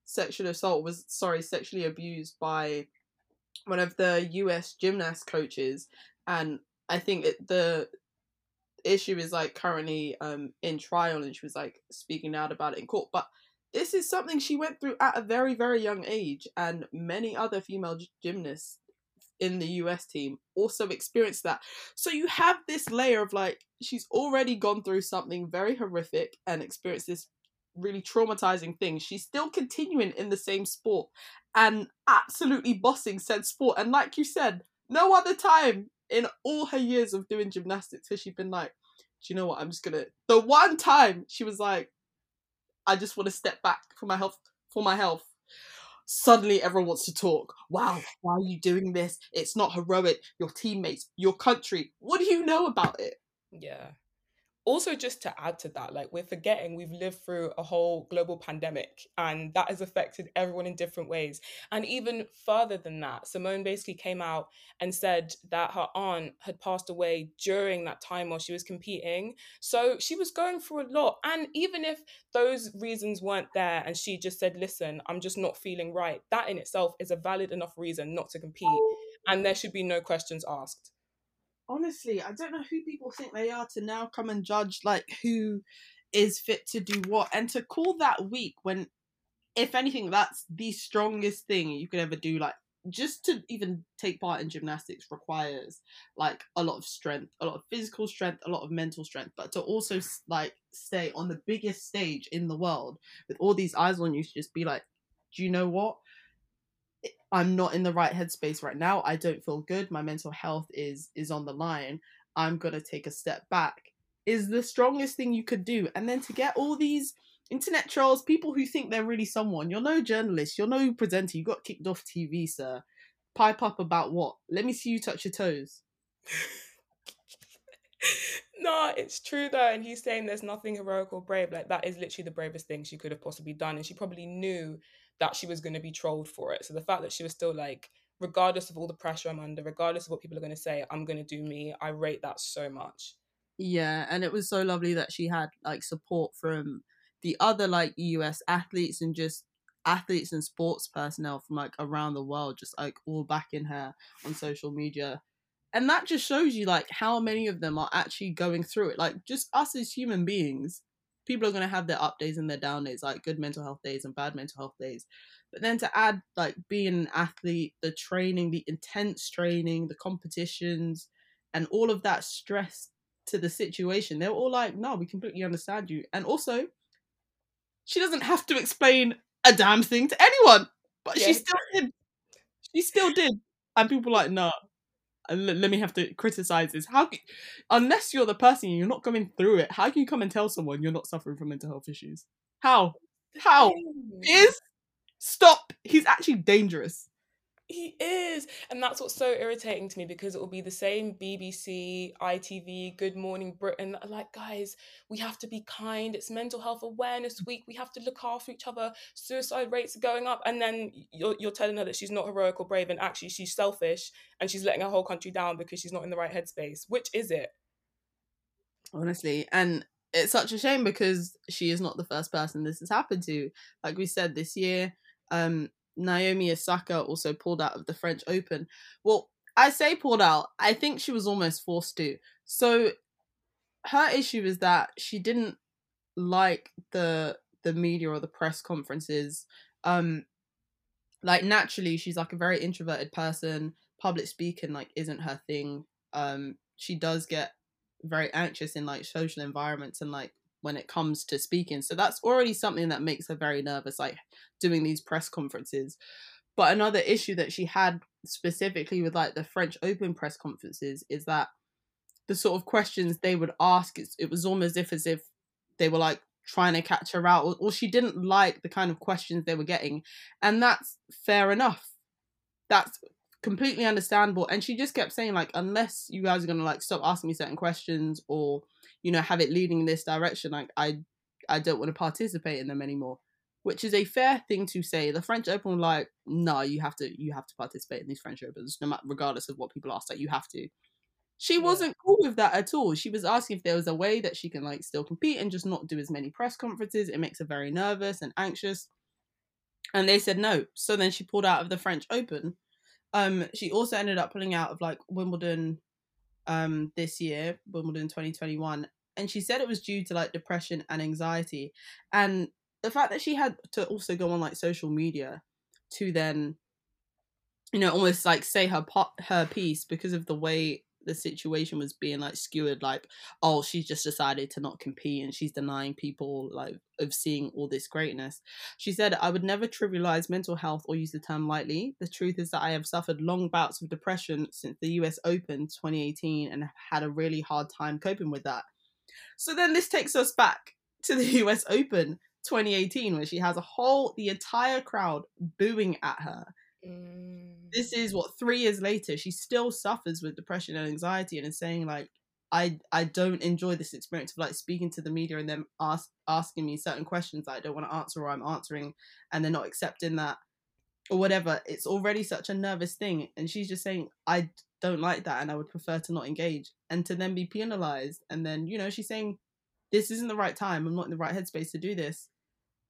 sexual assault. Was sorry, sexually abused by one of the U.S. gymnast coaches, and I think it, the issue is like currently um in trial and she was like speaking out about it in court but this is something she went through at a very very young age and many other female gymnasts in the US team also experienced that. So you have this layer of like she's already gone through something very horrific and experienced this really traumatizing thing. She's still continuing in the same sport and absolutely bossing said sport and like you said no other time in all her years of doing gymnastics has she been like, do you know what? I'm just gonna. The one time she was like, I just want to step back for my health. For my health. Suddenly, everyone wants to talk. Wow, why are you doing this? It's not heroic. Your teammates, your country. What do you know about it? Yeah. Also just to add to that like we're forgetting we've lived through a whole global pandemic and that has affected everyone in different ways. And even further than that simone basically came out and said that her aunt had passed away during that time while she was competing. So she was going through a lot. And even if those reasons weren't there and she just said listen i'm just not feeling right that in itself is a valid enough reason not to compete and there should be no questions asked honestly, I don't know who people think they are to now come and judge like who is fit to do what and to call that weak when if anything that's the strongest thing you could ever do like just to even take part in gymnastics requires like a lot of strength a lot of physical strength a lot of mental strength but to also like stay on the biggest stage in the world with all these eyes on you to just be like do you know what I'm not in the right headspace right now. I don't feel good. My mental health is is on the line. I'm going to take a step back. Is the strongest thing you could do. And then to get all these internet trolls, people who think they're really someone. You're no journalist, you're no presenter. You got kicked off TV, sir. Pipe up about what? Let me see you touch your toes. no, it's true though. And he's saying there's nothing heroic or brave. Like that is literally the bravest thing she could have possibly done. And she probably knew that she was going to be trolled for it. So the fact that she was still like, regardless of all the pressure I'm under, regardless of what people are going to say, I'm going to do me. I rate that so much. Yeah, and it was so lovely that she had like support from the other like US athletes and just athletes and sports personnel from like around the world just like all backing her on social media. And that just shows you like how many of them are actually going through it. Like just us as human beings, people are going to have their up days and their down days, like good mental health days and bad mental health days. But then to add like being an athlete, the training, the intense training, the competitions, and all of that stress to the situation, they're all like, no, we completely understand you. And also, she doesn't have to explain a damn thing to anyone, but yeah. she still did. She still did. And people like, no, let me have to criticize this. How, unless you're the person you're not going through it, how can you come and tell someone you're not suffering from mental health issues? How? How is stop? He's actually dangerous. He is. And that's what's so irritating to me because it will be the same BBC, ITV, Good Morning Britain. Like, guys, we have to be kind. It's Mental Health Awareness Week. We have to look after each other. Suicide rates are going up. And then you're, you're telling her that she's not heroic or brave. And actually, she's selfish and she's letting her whole country down because she's not in the right headspace. Which is it? Honestly. And it's such a shame because she is not the first person this has happened to. Like we said this year, um, Naomi Osaka also pulled out of the French Open. Well, I say pulled out. I think she was almost forced to. So her issue is that she didn't like the the media or the press conferences. Um like naturally she's like a very introverted person. Public speaking like isn't her thing. Um she does get very anxious in like social environments and like when it comes to speaking. So that's already something that makes her very nervous, like doing these press conferences. But another issue that she had specifically with like the French Open press conferences is that the sort of questions they would ask, it was almost if as if they were like trying to catch her out, or, or she didn't like the kind of questions they were getting. And that's fair enough. That's completely understandable. And she just kept saying, like, unless you guys are gonna like stop asking me certain questions or you know have it leading in this direction like i i don't want to participate in them anymore which is a fair thing to say. The french open like no you have to you have to participate in these french opens no matter regardless of what people ask like you have to. She wasn't cool with that at all. She was asking if there was a way that she can like still compete and just not do as many press conferences. It makes her very nervous and anxious. And they said no. So then she pulled out of the french open. Um she also ended up pulling out of like wimbledon um this year, Wimbledon 2021, and she said it was due to like depression and anxiety, and the fact that she had to also go on like social media to then, you know, almost like say her her piece because of the way the situation was being like skewered like oh she's just decided to not compete and she's denying people like of seeing all this greatness. She said i would never trivialize mental health or use the term lightly. The truth is that i have suffered long bouts of depression since the us open 2018 and have had a really hard time coping with that. So then this takes us back to the us open 2018 where she has a whole the entire crowd booing at her Mm. this is what three years later she still suffers with depression and anxiety and is saying like I I don't enjoy this experience of like speaking to the media and them ask asking me certain questions that I don't want to answer or I'm answering and they're not accepting that or whatever. It's already such a nervous thing. And she's just saying, I don't like that and I would prefer to not engage. And to then be penalized. And then, you know, she's saying, this isn't the right time. I'm not in the right headspace to do this.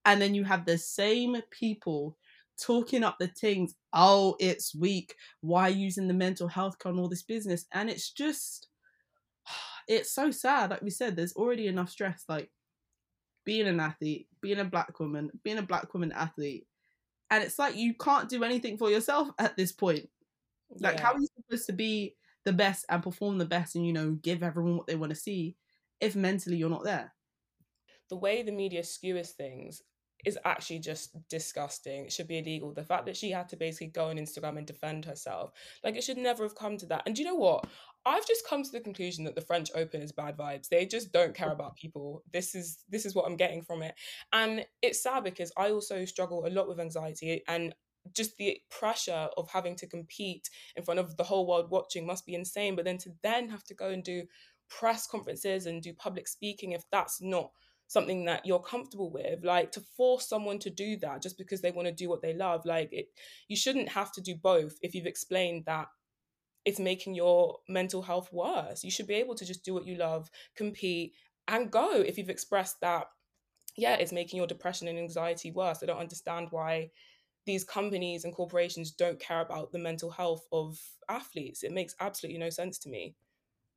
And then you have the same people talking up the things. Oh, it's weak. Why using the mental health on all this business? And it's just, it's so sad. Like we said, there's already enough stress. Like being an athlete, being a black woman, being a black woman athlete. And it's like you can't do anything for yourself at this point. Like, yeah. how are you supposed to be the best and perform the best and, you know, give everyone what they want to see if mentally you're not there? The way the media skewers things is actually just disgusting. It should be illegal. The fact that she had to basically go on Instagram and defend herself, like it should never have come to that. And do you know what? I've just come to the conclusion that the French Open is bad vibes. They just don't care about people. This is this is what I'm getting from it. And it's sad because I also struggle a lot with anxiety and just the pressure of having to compete in front of the whole world watching must be insane. But then to then have to go and do press conferences and do public speaking if that's not something that you're comfortable with like to force someone to do that just because they want to do what they love like it you shouldn't have to do both if you've explained that it's making your mental health worse. You should be able to just do what you love compete and go if you've expressed that yeah it's making your depression and anxiety worse. I don't understand why these companies and corporations don't care about the mental health of athletes. It makes absolutely no sense to me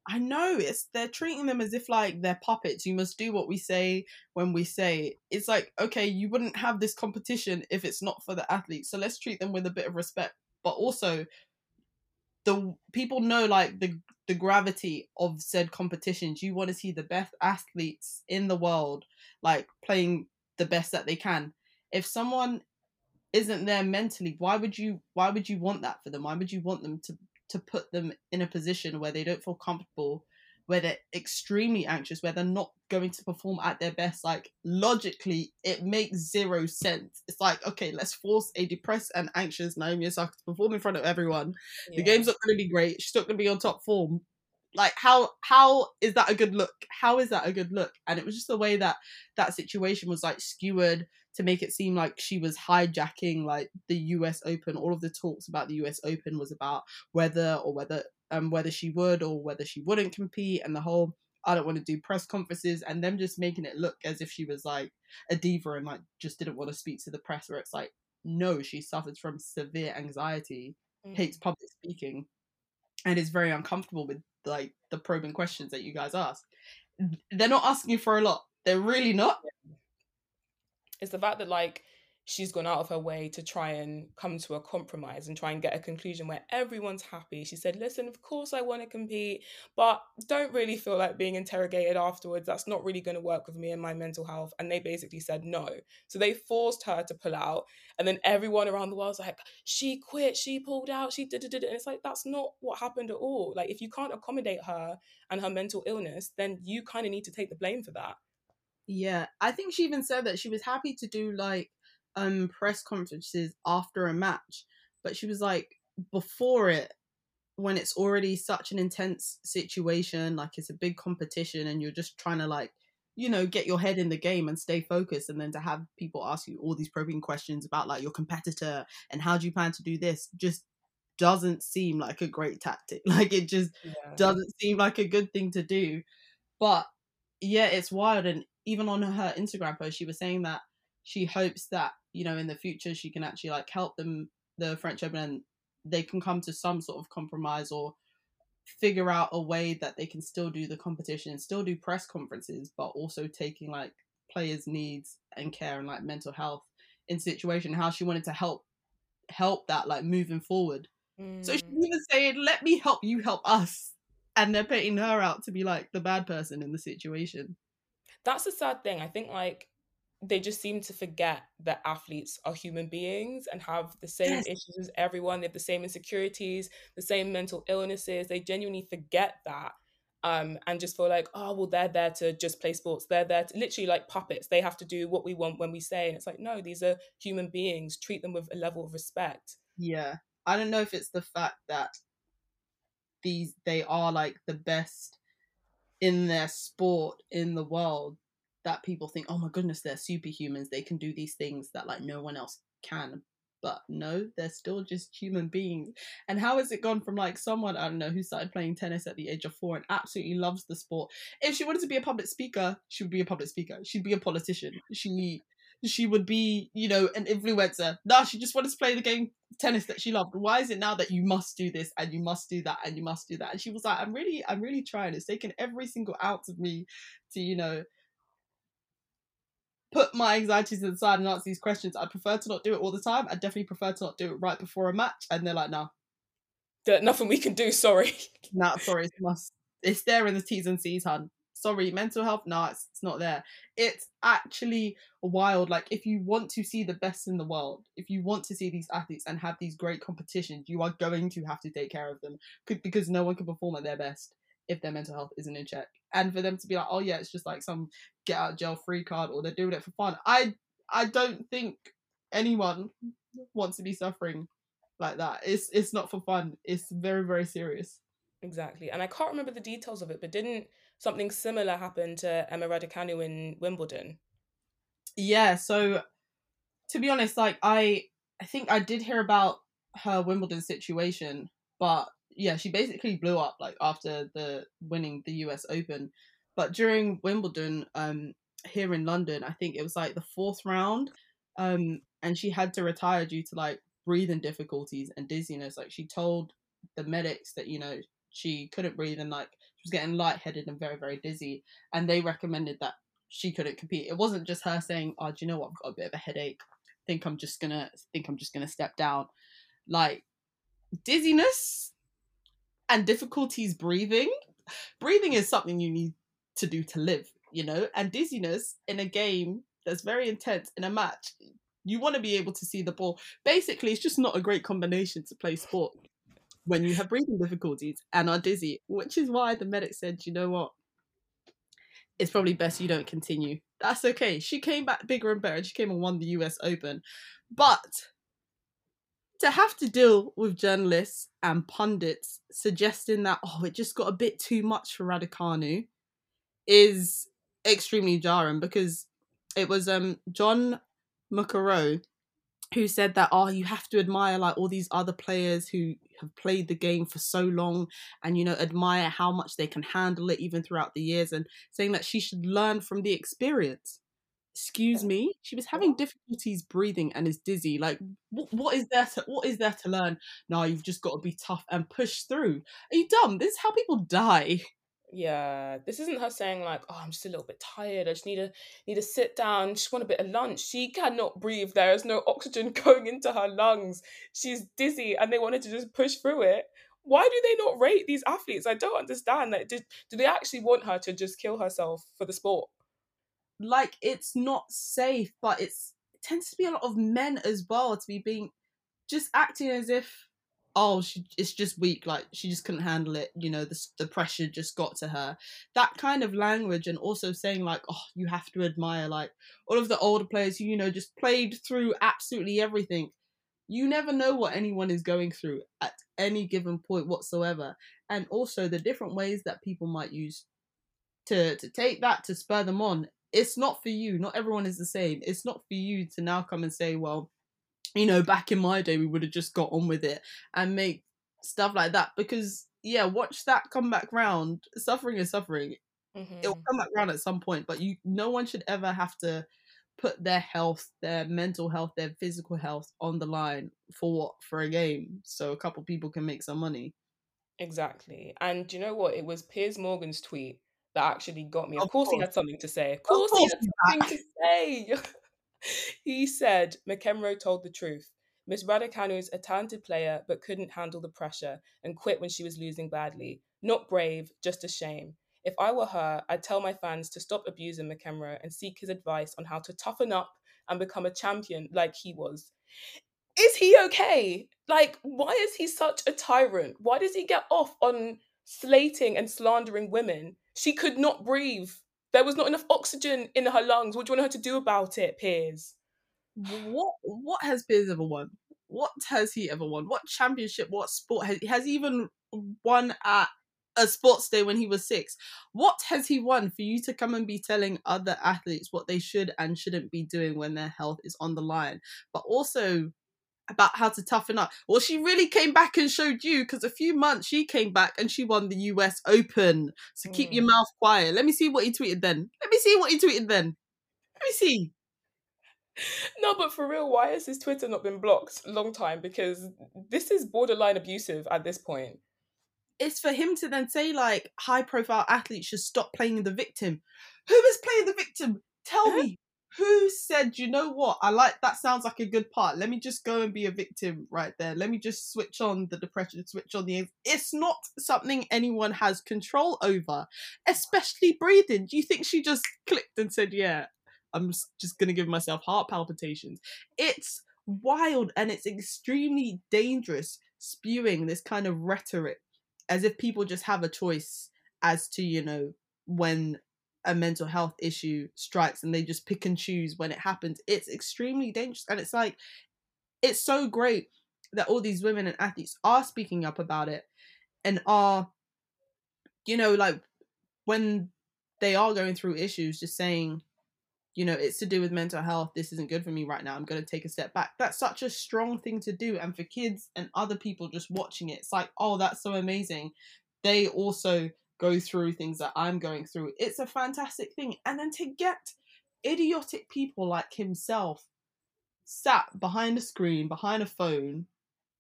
I know it's they're treating them as if like they're puppets. You must do what we say when we say. It's like okay, you wouldn't have this competition if it's not for the athletes. So let's treat them with a bit of respect. But also, the people know like the the gravity of said competitions. You want to see the best athletes in the world like playing the best that they can. If someone isn't there mentally, why would you why would you want that for them? Why would you want them to to put them in a position where they don't feel comfortable, where they're extremely anxious, where they're not going to perform at their best. Like logically, it makes zero sense. It's like, okay, let's force a depressed and anxious Naomi Osaka to perform in front of everyone. Yeah. The game's not going to be great. She's not going to be on top form. Like how how is that a good look? How is that a good look? And it was just the way that that situation was like skewered to make it seem like she was hijacking like the US Open. All of the talks about the US Open was about whether or whether um whether she would or whether she wouldn't compete and the whole I don't want to do press conferences and them just making it look as if she was like a diva and like just didn't want to speak to the press where it's like no she suffers from severe anxiety mm. hates public speaking and is very uncomfortable with like the probing questions that you guys ask they're not asking you for a lot they're really not it's the fact that like she's gone out of her way to try and come to a compromise and try and get a conclusion where everyone's happy. She said, Listen, of course I want to compete, but don't really feel like being interrogated afterwards. That's not really going to work with me and my mental health. And they basically said no. So they forced her to pull out. And then everyone around the world's like, She quit, she pulled out, she did it. And it's like, that's not what happened at all. Like, if you can't accommodate her and her mental illness, then you kind of need to take the blame for that. Yeah, I think she even said that she was happy to do like um press conferences after a match, but she was like before it when it's already such an intense situation, like it's a big competition and you're just trying to like you know get your head in the game and stay focused and then to have people ask you all these probing questions about like your competitor and how do you plan to do this just doesn't seem like a great tactic like it just yeah. doesn't seem like a good thing to do but yeah it's wild and even on her Instagram post, she was saying that she hopes that you know in the future she can actually like help them the French Open and they can come to some sort of compromise or figure out a way that they can still do the competition and still do press conferences, but also taking like players' needs and care and like mental health in situation. How she wanted to help help that like moving forward. Mm. So she mm. even saying, "Let me help you, help us," and they're painting her out to be like the bad person in the situation that's a sad thing. I think like they just seem to forget that athletes are human beings and have the same yes. issues as everyone. They have the same insecurities, the same mental illnesses. They genuinely forget that. Um, and just feel like, oh, well, they're there to just play sports. They're there to literally like puppets. They have to do what we want when we say. And it's like, no, these are human beings. Treat them with a level of respect. Yeah. I don't know if it's the fact that these they are like the best in their sport in the world that people think, oh my goodness, they're superhumans. They can do these things that like no one else can. But no, they're still just human beings. And how has it gone from like someone, I don't know, who started playing tennis at the age of four and absolutely loves the sport? If she wanted to be a public speaker, she would be a public speaker. She'd be a politician. She she would be, you know, an influencer. No, she just wanted to play the game tennis that she loved. Why is it now that you must do this and you must do that and you must do that? And she was like, I'm really, I'm really trying. It's taken every single ounce of me to, you know, put my anxieties to the side and answer these questions. I prefer to not do it all the time. I definitely prefer to not do it right before a match. And they're like, no. Nah. Nothing we can do, sorry. nah, sorry, it's must. It's there in the T's and C's, hun sorry, mental health, no, it's, it's not there. It's actually wild. Like, if you want to see the best in the world, if you want to see these athletes and have these great competitions, you are going to have to take care of them because no one can perform at their best if their mental health isn't in check. And for them to be like, oh yeah, it's just like some get out jail free card or they're doing it for fun. I I don't think anyone wants to be suffering like that. It's it's not for fun. It's very very serious. Exactly. And I can't remember the details of it, but didn't something similar happened to Emma Raducanu in Wimbledon? Yeah, so to be honest, like I I think I did hear about her Wimbledon situation, but yeah, she basically blew up like after the winning the US Open. But during Wimbledon, um, here in London, I think it was like the fourth round, um, and she had to retire due to like breathing difficulties and dizziness. Like she told the medics that you know she couldn't breathe and like was getting lightheaded and very very dizzy and they recommended that she couldn't compete. It wasn't just her saying oh do you know what? I've got a bit of a headache. I think i'm just gonna think i'm just gonna step down. Like dizziness and difficulties breathing. Breathing is something you need to do to live you know? And dizziness in a game that's very intense in a match you want to be able to see the ball. Basically it's just not a great combination to play sport when you have breathing difficulties and are dizzy, which is why the medic said, you know what? It's probably best you don't continue. That's okay. She came back bigger and better. She came and won the US Open. But to have to deal with journalists and pundits suggesting that, oh, it just got a bit too much for Raducanu is extremely jarring because it was um John McEnroe who said that oh you have to admire like all these other players who have played the game for so long and you know admire how much they can handle it even throughout the years and saying that she should learn from the experience. Excuse me? She was having difficulties breathing and is dizzy. Like what, what is there to what is there to learn? No you've just got to be tough and push through. Are you dumb? This is how people die yeah this isn't her saying like oh i'm just a little bit tired i just need to need to sit down just want a bit of lunch. She cannot breathe there is no oxygen going into her lungs. She's dizzy and they wanted to just push through it. Why do they not rate these athletes? I don't understand that do, do they actually want her to just kill herself for the sport? Like it's not safe but it's it tends to be a lot of men as well to be being just acting as if oh she it's just weak like she just couldn't handle it you know the, the pressure just got to her. That kind of language and also saying like oh you have to admire like all of the older players who you know just played through absolutely everything. You never know what anyone is going through at any given point whatsoever. And also the different ways that people might use to to take that to spur them on. It's not for you. Not everyone is the same. It's not for you to now come and say well you know, back in my day, we would have just got on with it and make stuff like that because, yeah, watch that come back round. Suffering is suffering. Mm-hmm. It'll come back round at some point, but you, no one should ever have to put their health, their mental health, their physical health on the line for what? For a game, so a couple people can make some money. Exactly, and you know what? It was Piers Morgan's tweet that actually got me. Of, of course, course, he had something to say. Of course, of course he had something to say. he said McEnroe told the truth. Miss Raducanu is a talented player but couldn't handle the pressure and quit when she was losing badly. Not brave, just a shame. If I were her, I'd tell my fans to stop abusing McEnroe and seek his advice on how to toughen up and become a champion like he was. Is he okay? Like, why is he such a tyrant? Why does he get off on slating and slandering women? She could not breathe. There was not enough oxygen in her lungs. What do you want her to do about it, Piers? What what has Piers ever won? What has he ever won? What championship? What sport has has he even won at a sports day when he was six. What has he won for you to come and be telling other athletes what they should and shouldn't be doing when their health is on the line? But also about how to toughen up. Well, she really came back and showed you because a few months she came back and she won the US Open. So keep your Mm. mouth quiet. Let me see what he tweeted then. Let me see what he tweeted then. Let me see. No, but for real, why has his Twitter not been blocked? Long time because this is borderline abusive at this point. It's for him to then say like high profile athletes should stop playing the victim. Who is playing the victim? Tell me. Who said, you know what? I like that sounds like a good part. Let me just go and be a victim right there. Let me just switch on the depression, switch on the. It's not something anyone has control over, especially breathing. Do you think she just clicked and said, yeah, I'm just going to give myself heart palpitations? It's wild and it's extremely dangerous spewing this kind of rhetoric as if people just have a choice as to, you know, when a mental health issue strikes and they just pick and choose when it happens. It's extremely dangerous. And it's like, it's so great that all these women and athletes are speaking up about it and are, you know, like when they are going through issues, just saying, you know, it's to do with mental health. This isn't good for me right now. I'm going to take a step back. That's such a strong thing to do. And for kids and other people just watching it, it's like, oh, that's so amazing. They also go through things that I'm going through. It's a fantastic thing. And then to get idiotic people like himself sat behind a screen, behind a phone.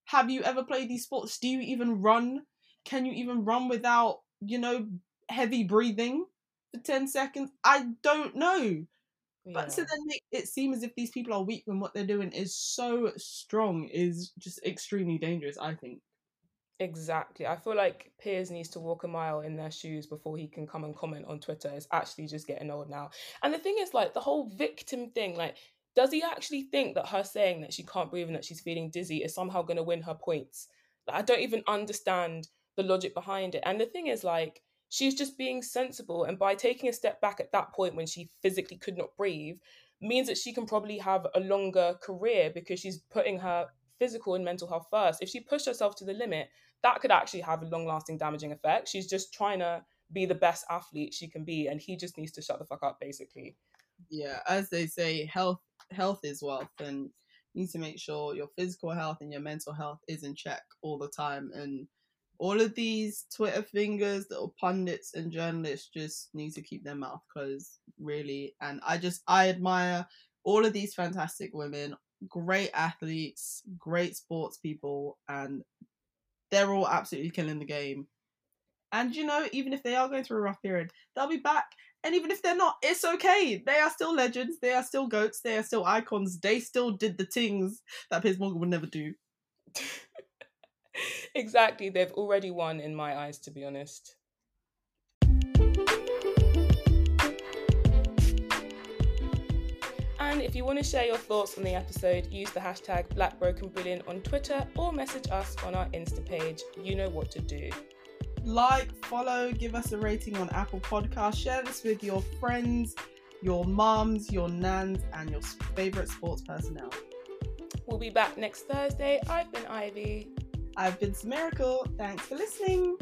Have you ever played these sports? Do you even run? Can you even run without, you know, heavy breathing for 10 seconds? I don't know. But to Yeah. then make it seem as if these people are weak when what they're doing is so strong is just extremely dangerous, I think. Exactly. I feel like Piers needs to walk a mile in their shoes before he can come and comment on Twitter. It's actually just getting old now. And the thing is, like, the whole victim thing, like, does he actually think that her saying that she can't breathe and that she's feeling dizzy is somehow going to win her points? Like, I don't even understand the logic behind it. And the thing is, like, she's just being sensible. And by taking a step back at that point when she physically could not breathe, means that she can probably have a longer career because she's putting her physical and mental health first. If she pushed herself to the limit, that could actually have a long lasting damaging effect. She's just trying to be the best athlete she can be, and he just needs to shut the fuck up, basically. Yeah, as they say, health health is wealth and you need to make sure your physical health and your mental health is in check all the time and all of these Twitter fingers, little pundits and journalists just need to keep their mouth closed, really. And I just I admire all of these fantastic women, great athletes, great sports people, and they're all absolutely killing the game. And you know, even if they are going through a rough period, they'll be back. And even if they're not, it's okay. They are still legends. They are still goats. They are still icons. They still did the things that Piers Morgan would never do. exactly. They've already won, in my eyes, to be honest. And if you want to share your thoughts on the episode, use the hashtag BlackBrokenBrilliant on Twitter or message us on our Insta page. You know what to do. Like, follow, give us a rating on Apple Podcasts. Share this with your friends, your mums, your nans, and your favorite sports personnel. We'll be back next Thursday. I've been Ivy. I've been Miracle. Thanks for listening.